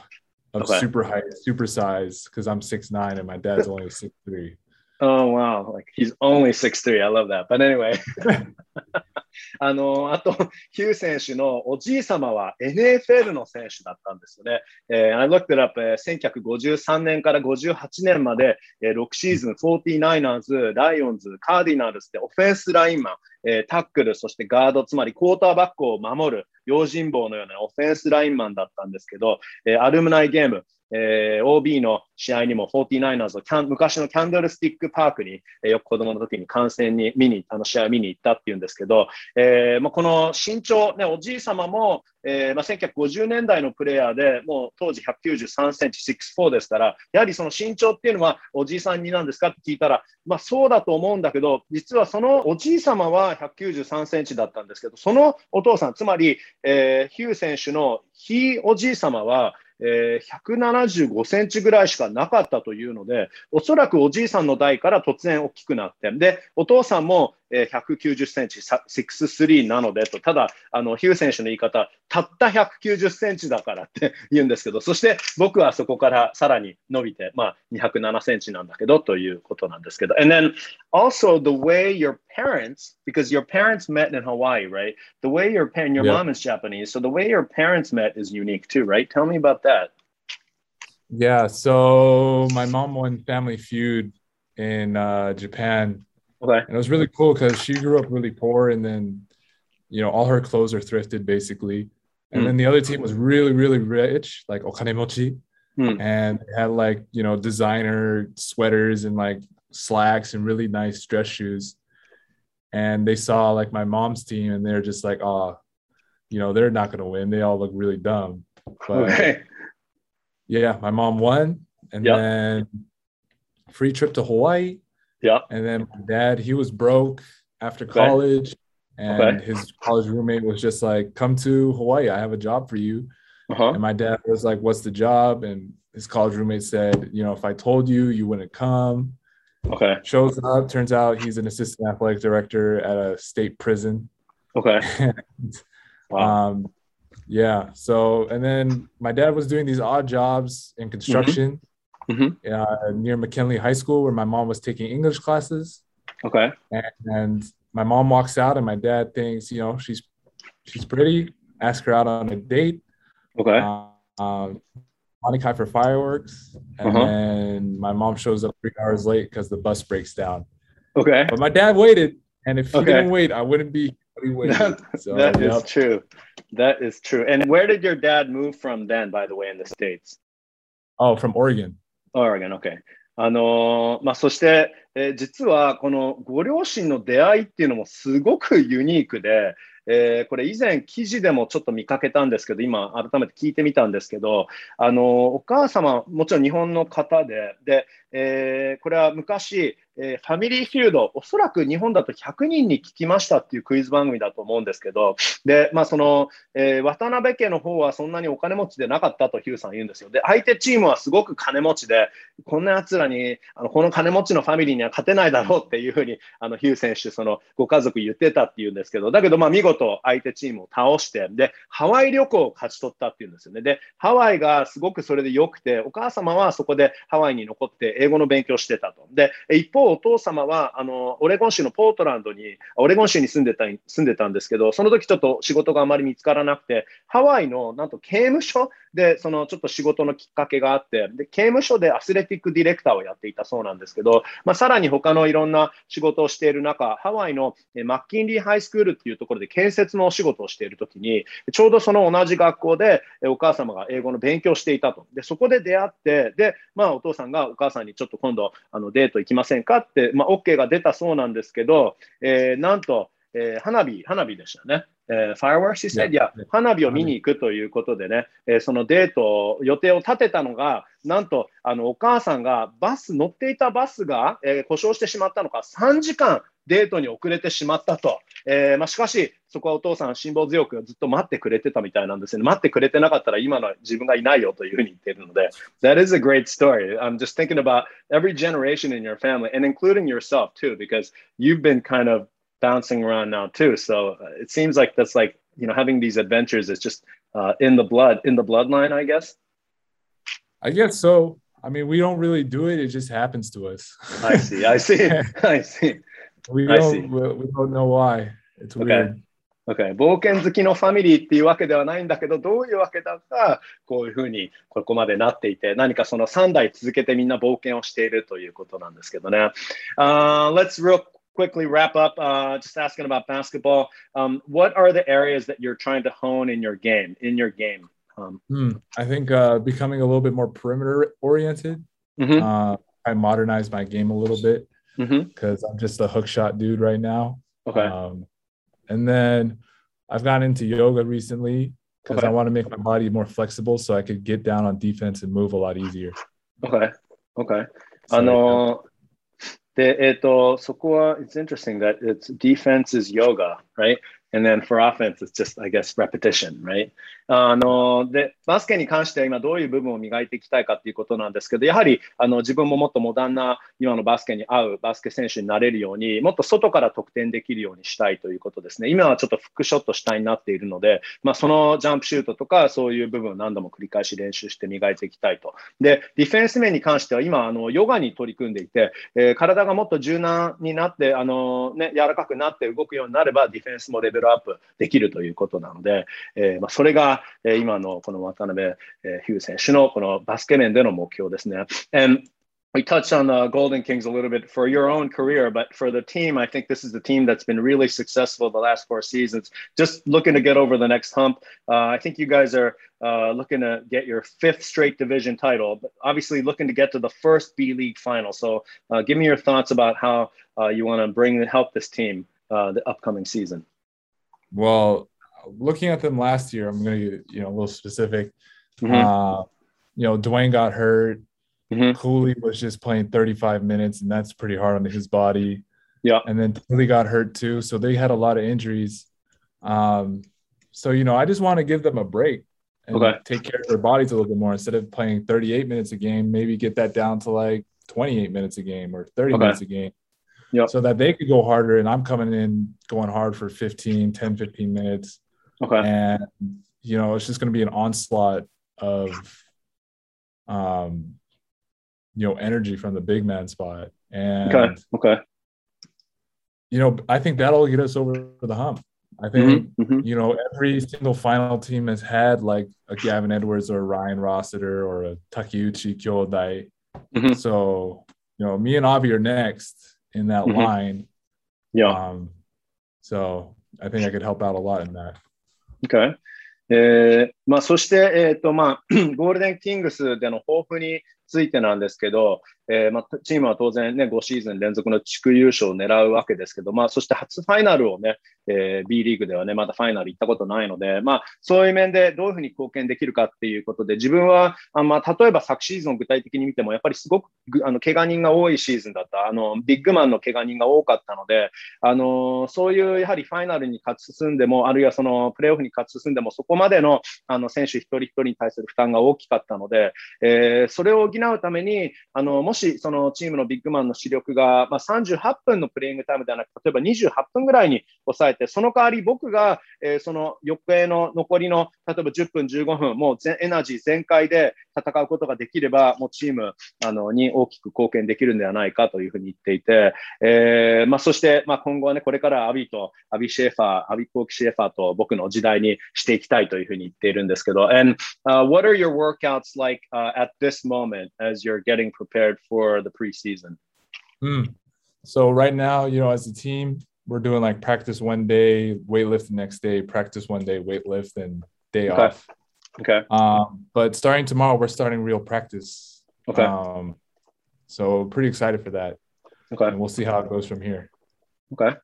B: of okay. super height super size because i'm six nine and my dad's only six three
A: Oh wow, like he's only six three. I love that. But anyway. あの、あと、ヒュー選手のおじい様は NFL の選手だったんですよね。えー、I looked it up、えー、1953年から58年まで、えー、6シーズン、49ers、ライオンズ、カーディナルスでオフェンスラインマン、えー、タックル、そしてガード、つまりクォーターバックを守る、用心棒のようなオフェンスラインマンだったんですけど、えー、アルムナイゲーム、えー、OB の試合にも 49ers のキャン昔のキャンドルスティックパークに、えー、よく子供の時に観戦に見に、あの試合見に行ったっていうんですけど、えーまあ、この身長、ね、おじい様も、えーまあ、1950年代のプレイヤーで、もう当時193センチ、6'4 ですから、やはりその身長っていうのはおじいさんになんですかって聞いたら、まあ、そうだと思うんだけど、実はそのおじい様は193センチだったんですけど、そのお父さん、つまり、えー、ヒュー選手のひいおじい様は、えー、175センチぐらいしかなかったというので、おそらくおじいさんの代から突然大きくなって、で、お父さんも、えー、190センチ、6-3なのでと、ただ、あの、ヒュー選手の言い方、たった190センチだからって言うんですけど、そして僕はそこからさらに伸びて、まあ、207センチなんだけどということなんですけど。And then also the way your parents, because your parents met in Hawaii, right? The way your parent, your yeah. mom is Japanese, so the way your parents met is unique too, right? Tell me about that.
B: Yeah, so my mom won Family Feud in uh, Japan
A: Okay.
B: And it was really cool because she grew up really poor and then, you know, all her clothes are thrifted basically. And mm. then the other team was really, really rich, like Okanemochi. Mm. And had like, you know, designer sweaters and like slacks and really nice dress shoes. And they saw like my mom's team and they're just like, oh, you know, they're not going to win. They all look really dumb. But okay. yeah, my mom won. And yep. then free trip to Hawaii
A: yeah.
B: And then my dad, he was broke after okay. college. And okay. his college roommate was just like, come to Hawaii. I have a job for you. Uh-huh. And my dad was like, what's the job? And his college roommate said, you know, if I told you, you wouldn't come.
A: Okay.
B: Shows up. Turns out he's an assistant athletic director at a state prison.
A: Okay.
B: and, wow. Um, yeah. So, and then my dad was doing these odd jobs in construction. Mm-hmm mm-hmm. uh, near McKinley High School where my mom was taking English classes.
A: Okay.
B: And, and, my mom walks out, and my dad thinks, you know, she's she's pretty. Ask her out on a date.
A: Okay.
B: Uh, um, Kai for fireworks, and uh-huh. then my mom shows up three hours late because the bus breaks down.
A: Okay.
B: But my dad waited, and if he okay. didn't wait, I wouldn't be.
A: That, so, that yep. is true. That is true. And where did your dad move from then, by the way, in the states?
B: Oh, from Oregon.
A: Oregon, OK あのー、まあ、そして、えー、実はこのご両親の出会いっていうのもすごくユニークで、えー、これ以前記事でもちょっと見かけたんですけど、今改めて聞いてみたんですけど、あの、お母様、もちろん日本の方で、で、えー、これは昔、えー、ファミリーフィールド、おそらく日本だと100人に聞きましたっていうクイズ番組だと思うんですけど、で、まあ、その、えー、渡辺家の方はそんなにお金持ちでなかったとヒューさん言うんですよ。で、相手チームはすごく金持ちで、こんな奴らに、あのこの金持ちのファミリーには勝てないだろうっていうふうに、あのヒュー選手、そのご家族言ってたっていうんですけど、だけど、まあ、見事相手チームを倒して、で、ハワイ旅行を勝ち取ったっていうんですよね。で、ハワイがすごくそれで良くて、お母様はそこでハワイに残って英語の勉強してたと。で、一方、お父様は、あの、オレゴン州のポートランドに、オレゴン州に住んでた、住んでたんですけど、その時ちょっと仕事があまり見つからなくて、ハワイの、なんと刑務所で、そのちょっと仕事のきっかけがあって、で、刑務所でアスレティックディレクターをやっていたそうなんですけど、まあ、さらに他のいろんな仕事をしている中、ハワイのマッキンリーハイスクールっていうところで建設のお仕事をしている時に、ちょうどその同じ学校でお母様が英語の勉強していたと。で、そこで出会って、で、まあ、お父さんがお母さんにちょっと今度、あの、デート行きませんかって、まあ、OK が出たそうなんですけど、えー、なんと、えー、花火、花火でしたね。えー、fireworks, said, いや、花火を見に行くということでね、えー、そのデート、予定を立てたのが、なんと、あの、お母さんがバス、乗っていたバスが、えー、故障してしまったのか、3時間デートに遅れてしまったと。えーまあ、しかし、そこはお父さん、辛抱強くずっと待ってくれてたみたいなんですね。待ってくれてなかったら今の自分がいないよというふうに言っているので、That is a great story. I'm just thinking about every generation in your family and including yourself too, because you've been kind of bouncing around now too. So uh, it seems like that's like you know having these adventures is just uh, in the blood, in the bloodline, I guess.
B: I guess so. I mean, we don't really do it; it just happens to us.
A: I see. I see. I see.
B: We don't. We, we don't know why. It's okay. weird.
A: Okay. 冒険好きのファミリーっていうわけではないんだけど、どういうわけだか、こういうふうにここまでなっていて、何かその3代続けてみんな冒険をしているということなんですけどね。Uh, let's real quickly wrap up, uh, just asking about basketball. Um, what are the areas that you're trying to hone in your game? In your game, Um,
B: mm, I think uh, becoming a little bit more perimeter oriented. Mm-hmm. Uh, I modernized my game a little bit because mm-hmm. I'm just a hook shot dude right now.
A: Okay. Um,
B: and then I've gotten into yoga recently because okay. I want to make my body more flexible so I could get down on defense and move a lot easier.
A: Okay. Okay. So, あので、えっ、ー、と、そこは、it's interesting that it's defense is yoga, right? And then for offense, it's just, I guess, repetition, right? あの、で、バスケに関しては今どういう部分を磨いていきたいかっていうことなんですけど、やはり、あの、自分ももっとモダンな今のバスケに合うバスケ選手になれるように、もっと外から得点できるようにしたいということですね。今はちょっとフックショット主体になっているので、まあ、そのジャンプシュートとか、そういう部分を何度も繰り返し練習して磨いていきたいと。で、ディフェンス面に関しては今、あの、ヨガに取り組んでいて、えー、体がもっと柔軟になって、あの、ね、柔らかくなって動くようになれば、ディフェンスもレベルベルアップできるということなので、えー、まあ、それが、え今のこの渡辺、えヒュー選手のこのバスケ面での目標ですね。And we touched on the Golden Kings a little bit for your own career, but for the team, I think this is the team that's been really successful the last four seasons. Just looking to get over the next hump. Uh, I think you guys are uh, looking to get your fifth straight division title, but obviously looking to get to the first B League final. So, uh, give me your thoughts about how uh, you want to bring and help this team uh, the upcoming season.
B: Well, looking at them last year, I'm going to get you know a little specific. Mm-hmm. Uh, you know, Dwayne got hurt. Mm-hmm. Cooley was just playing 35 minutes, and that's pretty hard on his body.
A: Yeah.
B: And then Tilly got hurt too, so they had a lot of injuries. Um, so you know, I just want to give them a break and okay. take care of their bodies a little bit more instead of playing 38 minutes a game. Maybe get that down to like 28 minutes a game or 30 okay. minutes a game
A: yep.
B: so that they could go harder. And I'm coming in going hard for 15, 10, 15 minutes.
A: Okay.
B: And, you know, it's just going to be an onslaught of, um, you know, energy from the big man spot. And,
A: okay. Okay.
B: You know, I think that'll get us over the hump. I think, mm-hmm, mm-hmm. you know, every single final team has had like a Gavin Edwards or Ryan Rossiter or a Takeuchi Kyodai. Mm-hmm. So, you know, me and Avi are next in that mm-hmm. line.
A: Yeah.
B: Um, so I think I could help out a lot in that.
A: Okay. えーまあ、そして、えーとまあ、ゴールデンキングスでの抱負についてなんですけど、えーまあ、チームは当然ね、5シーズン連続の地区優勝を狙うわけですけど、まあ、そして初ファイナルをね、えー、B リーグではね、まだファイナル行ったことないので、まあ、そういう面でどういうふうに貢献できるかっていうことで、自分は、あまあ、例えば昨シーズンを具体的に見ても、やっぱりすごく、あの、怪我人が多いシーズンだった。あの、ビッグマンの怪我人が多かったので、あの、そういうやはりファイナルに勝ち進んでも、あるいはそのプレーオフに勝ち進んでも、そこまでの、あの、選手一人一人に対する負担が大きかったので、えー、それを補うために、あの、もししそのチームのビッグマンの視力が、まあ、38分のプレイングタイムではなく、例えば28分ぐらいに抑えて、その代わり僕が、えー、その翌営の残りの、例えば10分、15分、もうエナジー全開で戦うことができれば、もうチームあのに大きく貢献できるんではないかというふうに言っていて、えーまあ、そして、まあ、今後はね、これからアビと、アビシェーファー、アビコーキシェーファーと僕の時代にしていきたいというふうに言っているんですけど、And、uh, what are your workouts like、uh, at this moment as you're getting prepared for the preseason?
B: Mm. So right now, you know, as a team, we're doing like practice one day, weightlift the next day, practice one day, weightlift, and day
A: okay.
B: off.
A: Okay.
B: Um, but starting tomorrow, we're starting real practice.
A: Okay.
B: Um, so pretty excited for that.
A: Okay.
B: And we'll see how it goes from here.
A: Okay.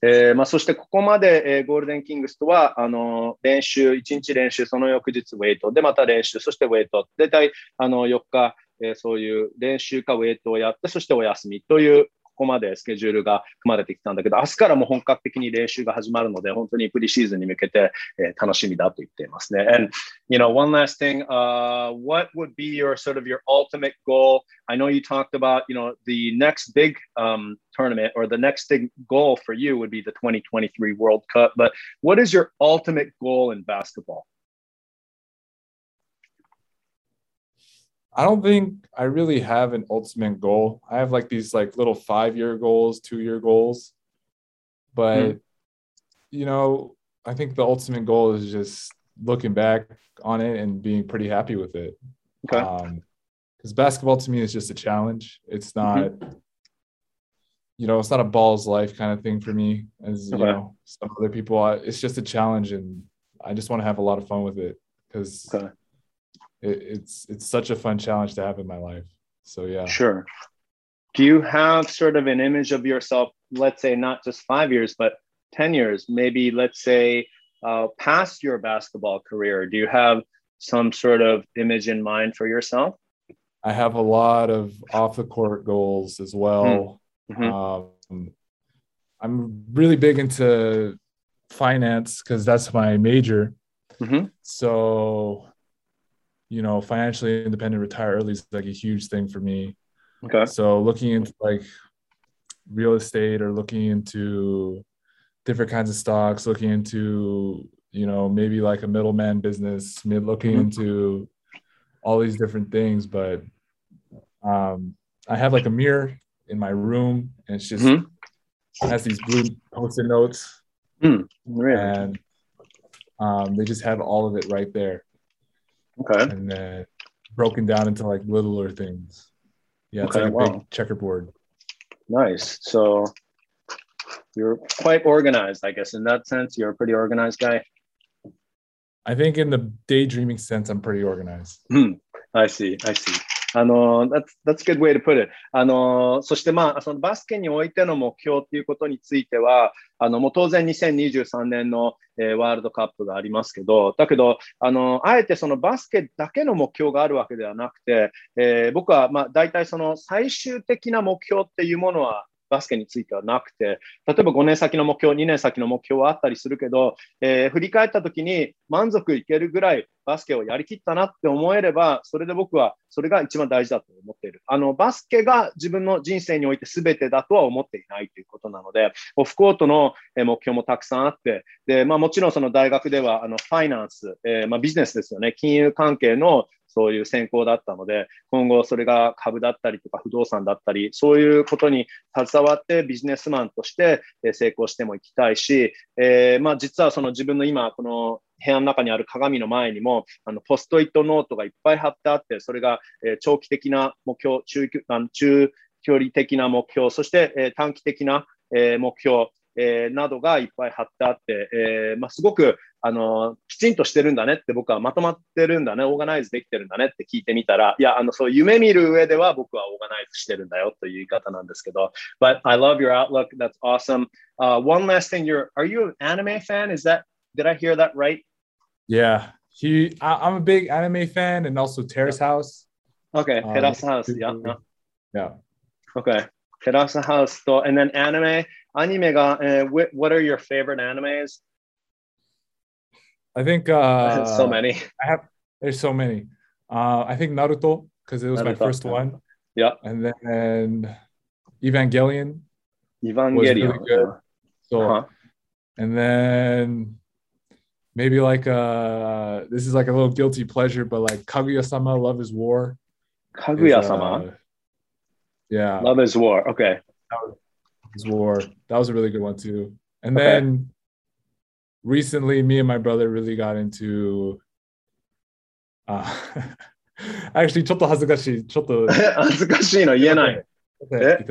A: えーまあ、そしてここまで、えー、ゴールデンキングスとはあの練習、1日練習、その翌日ウェイト、でまた練習、そしてウェイト、大体あの4日、えー、そういう練習かウェイトをやって、そしてお休みというここまでスケジュールが組まれてきたんだけど、明日からも本格的に練習が始まるので、本当にプリシーズンに向けて、えー、楽しみだと言っていますね。And, you know, one last thing, uh, what would be your sort of your ultimate goal? I know you talked about, you know, the next big um, tournament or the next big goal for you would be the 2023 World Cup, but what is your ultimate goal in basketball?
B: I don't think I really have an ultimate goal. I have like these like little five year goals, two year goals. But mm. you know, I think the ultimate goal is just looking back on it and being pretty happy with it.
A: Okay. Um,
B: because basketball to me is just a challenge. It's not, mm-hmm. you know, it's not a balls life kind of thing for me. As okay. you know, some other people, it's just a challenge, and I just want to have a lot of fun with it because okay it, it's it's such a fun challenge to have in my life. So yeah.
A: Sure. Do you have sort of an image of yourself, let's say not just five years, but 10 years, maybe let's say uh, past your basketball career? Do you have some sort of image in mind for yourself?
B: I have a lot of off the court goals as well. Mm-hmm. Um, I'm really big into finance because that's my major. Mm-hmm. So, you know, financially independent, retire early is like a huge thing for me.
A: Okay.
B: So, looking into like real estate or looking into different kinds of stocks, looking into, you know, maybe like a middleman business, looking mm-hmm. into all these different things. But um, I have like a mirror in my room and it's just mm-hmm. it has these blue post-it notes
A: mm, really?
B: and um, they just have all of it right there
A: okay.
B: And then broken down into like littler things. Yeah it's okay, like a wow. big checkerboard.
A: Nice. So you're quite organized i guess in that sense. You're a pretty organized guy?
B: I think in the daydreaming sense i'm pretty organized.
A: Hmm. i see. I see あの、that's, that's good way to put it. あの、そしてまあ、そのバスケにおいての目標っていうことについては、あの、もう当然2023年の、えー、ワールドカップがありますけど、だけど、あの、あえてそのバスケだけの目標があるわけではなくて、えー、僕はまあ、大体その最終的な目標っていうものは、バスケについてはなくて、例えば5年先の目標、2年先の目標はあったりするけど、えー、振り返った時に満足いけるぐらいバスケをやりきったなって思えれば、それで僕はそれが一番大事だと思っている。あの、バスケが自分の人生において全てだとは思っていないということなので、オフコートの目標もたくさんあって、で、まあもちろんその大学では、あの、ファイナンス、えー、まあビジネスですよね、金融関係のそういう専攻だったので、今後それが株だったりとか不動産だったり、そういうことに携わってビジネスマンとして成功してもいきたいし、えー、まあ実はその自分の今、この部屋の中にある鏡の前にも、あのポストイットノートがいっぱい貼ってあって、それが、え長期的な目標、中中距離的な目標、そして、え短期的な、え目標、えなどがいっぱい貼ってあって、えー、まあ、すごくあのきちんとしてるんだねって僕はまとまってるんだね、オーガナイズできてるんだねって聞いてみたら、いや、あのそう夢見る上では僕はオーガナイズしてるんだよという言い方なんですけど、But I love your outlook. That's awesome.、Uh, one last thing, you're, are you an anime fan? Is that, did I hear that right?
B: Yeah, he. I, am a big anime fan, and also Terrace House.
A: Okay, um, Terrace House. Yeah.
B: Yeah.
A: Okay, Terrace House. So, and then anime. Anime. Uh, what are your favorite animes?
B: I think uh,
A: so many.
B: I have. There's so many. Uh, I think Naruto because it was Naruto, my first yeah. one.
A: Yeah.
B: And then Evangelion.
A: Evangelion. Really
B: so, uh-huh. and then maybe like uh this is like a little guilty pleasure, but like Kaguya-sama, Love is War.
A: Kaguya-sama. Uh,
B: yeah.
A: Love is War. Okay.
B: Is War. That was a really good one too. And okay. then recently me and my brother really got into uh actually ちょっと恥ずかしい。ちょっと
A: 恥ずかしいの言えない。
B: え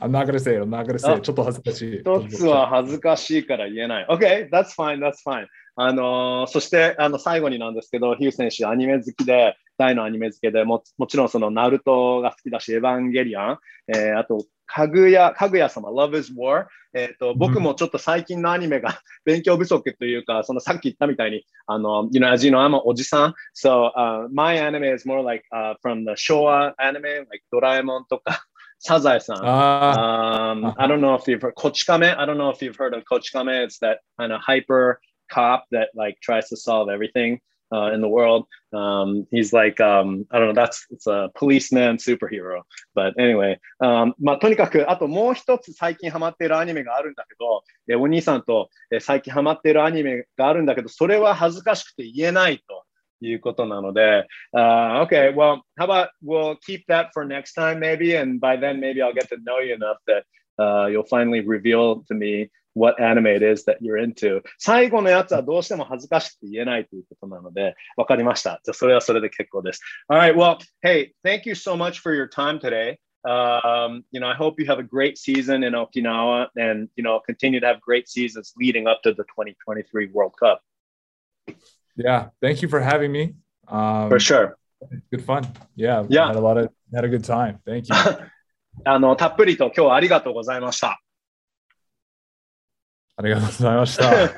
B: I'm not gonna say it. I'm not gonna say it. ちょっと恥ずかしい。
A: 一つは恥ずかしいから言えない。OK, that's fine, that's fine. あのー、そしてあの最後になんですけど、ヒュー選手、アニメ好きで、 大のアニメ好きでも、もちろんそのナルトが好きだし、エヴァンゲリアン、えー、あと、かぐや、かぐや様、Love is War。えっ、ー、と、僕もちょっと最近のアニメが勉強不足というか、そのさっき言ったみたいに、あの、you know, as you know, I'm おじさん。So, uh, my anime is more like、uh, from the 昭和 anime, like ドラえもんとか、サザエさん。Um, I don't know if you've heard こち亀 I don't know if you've heard of こち亀 It's that kind of hyper cop that like tries to solve everything uh, in the world. Um, he's like, um, I don't know, that's it's a policeman superhero. But anyway, um, まあ、とにかく、あともう一つ最近ハマっているアニメがあるんだけど、えお兄さんと、え最近ハマっているアニメがあるんだけど、それは恥ずかしくて言えないと。いうことなので、uh, okay, well, how about we'll keep that for next time maybe, and by then maybe I'll get to know you enough that uh, you'll finally reveal to me what anime it is that you're into. 最後のやつはどうしても恥ずかしくて言えないということなので、わかりました。じゃあそれはそれで結構です。Alright, well, hey, thank you so much for your time today. Um, you know, I hope you have a great season in Okinawa and, you know, continue to have great seasons leading up to the 2023 World Cup.
B: Yeah, thank you for having me. Um,
C: For sure.
B: Good fun. Yeah.
C: Yeah.
B: Had a lot of had a good time. Thank you.
C: あの、たっぷりと今日はありがとうございました。
B: ありがとうございました。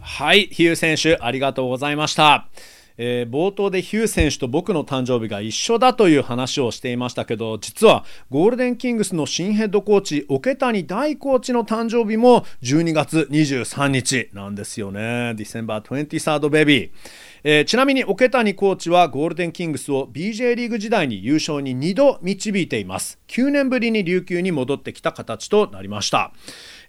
A: はい、ヒュー選手、ありがとうございました。えー冒頭でヒュー選手と僕の誕生日が一緒だという話をしていましたけど実はゴールデンキングスの新ヘッドコーチ桶谷大コーチの誕生日も12月23日なんですよね December 23rd baby えーちなみに桶谷コーチはゴールデンキングスを BJ リーグ時代に優勝に2度導いています。9年ぶりに琉球に戻ってきた形となりました。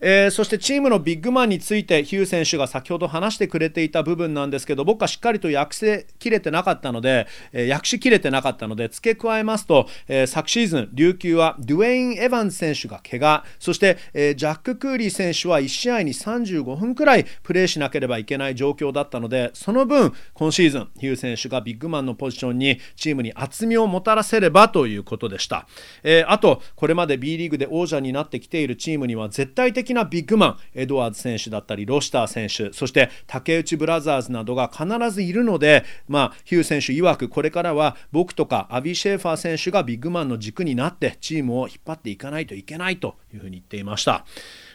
A: えーそしてチームのビッグマンについてヒュー選手が先ほど話してくれていた部分なんですけど僕はしっかりと訳せきれてなかったので、えー訳しきれてなかったので付け加えますと、えー昨シーズン琉球はデュエイン・エヴァンズ選手が怪我そして、えージャック・クーリー選手は1試合に35分くらいプレーしなければいけない状況だったのでその分今シーズンヒュー選手がビッグマンのポジションにチームに厚みをもたらせればということでした、えーあとこれまで B リーグで王者になってきているチームには絶対的なビッグマンエドワーズ選手だったりロシター選手そして竹内ブラザーズなどが必ずいるので、まあ、ヒュー選手曰くこれからは僕とかアビ・シェーファー選手がビッグマンの軸になってチームを引っ張っていかないといけないというふうに言っていました。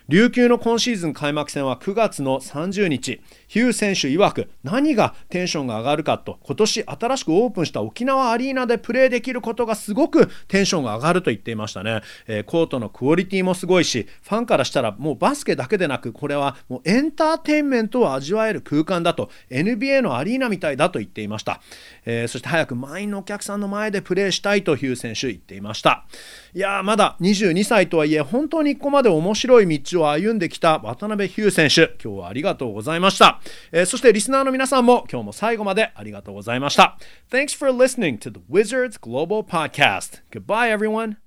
A: 琉球の今シーズン開幕戦は9月の30日ヒュー選手曰く何がテンションが上がるかと今年新しくオープンした沖縄アリーナでプレーできることがすごくテンションが上がると言っていましたね、えーコートのクオリティもすごいしファンからしたらもうバスケだけでなくこれはもうエンターテインメントを味わえる空間だと NBA のアリーナみたいだと言っていました、えーそして早く満員のお客さんの前でプレーしたいとヒュー選手言っていました。いやまだ22歳とはいえ本当にここまで面白い道を歩んできた渡辺ヒュー選手。今日はありがとうございました、えーそしてリスナーの皆さんも今日も最後までありがとうございました Thanks for listening to the Wizards Global Podcast Goodbye everyone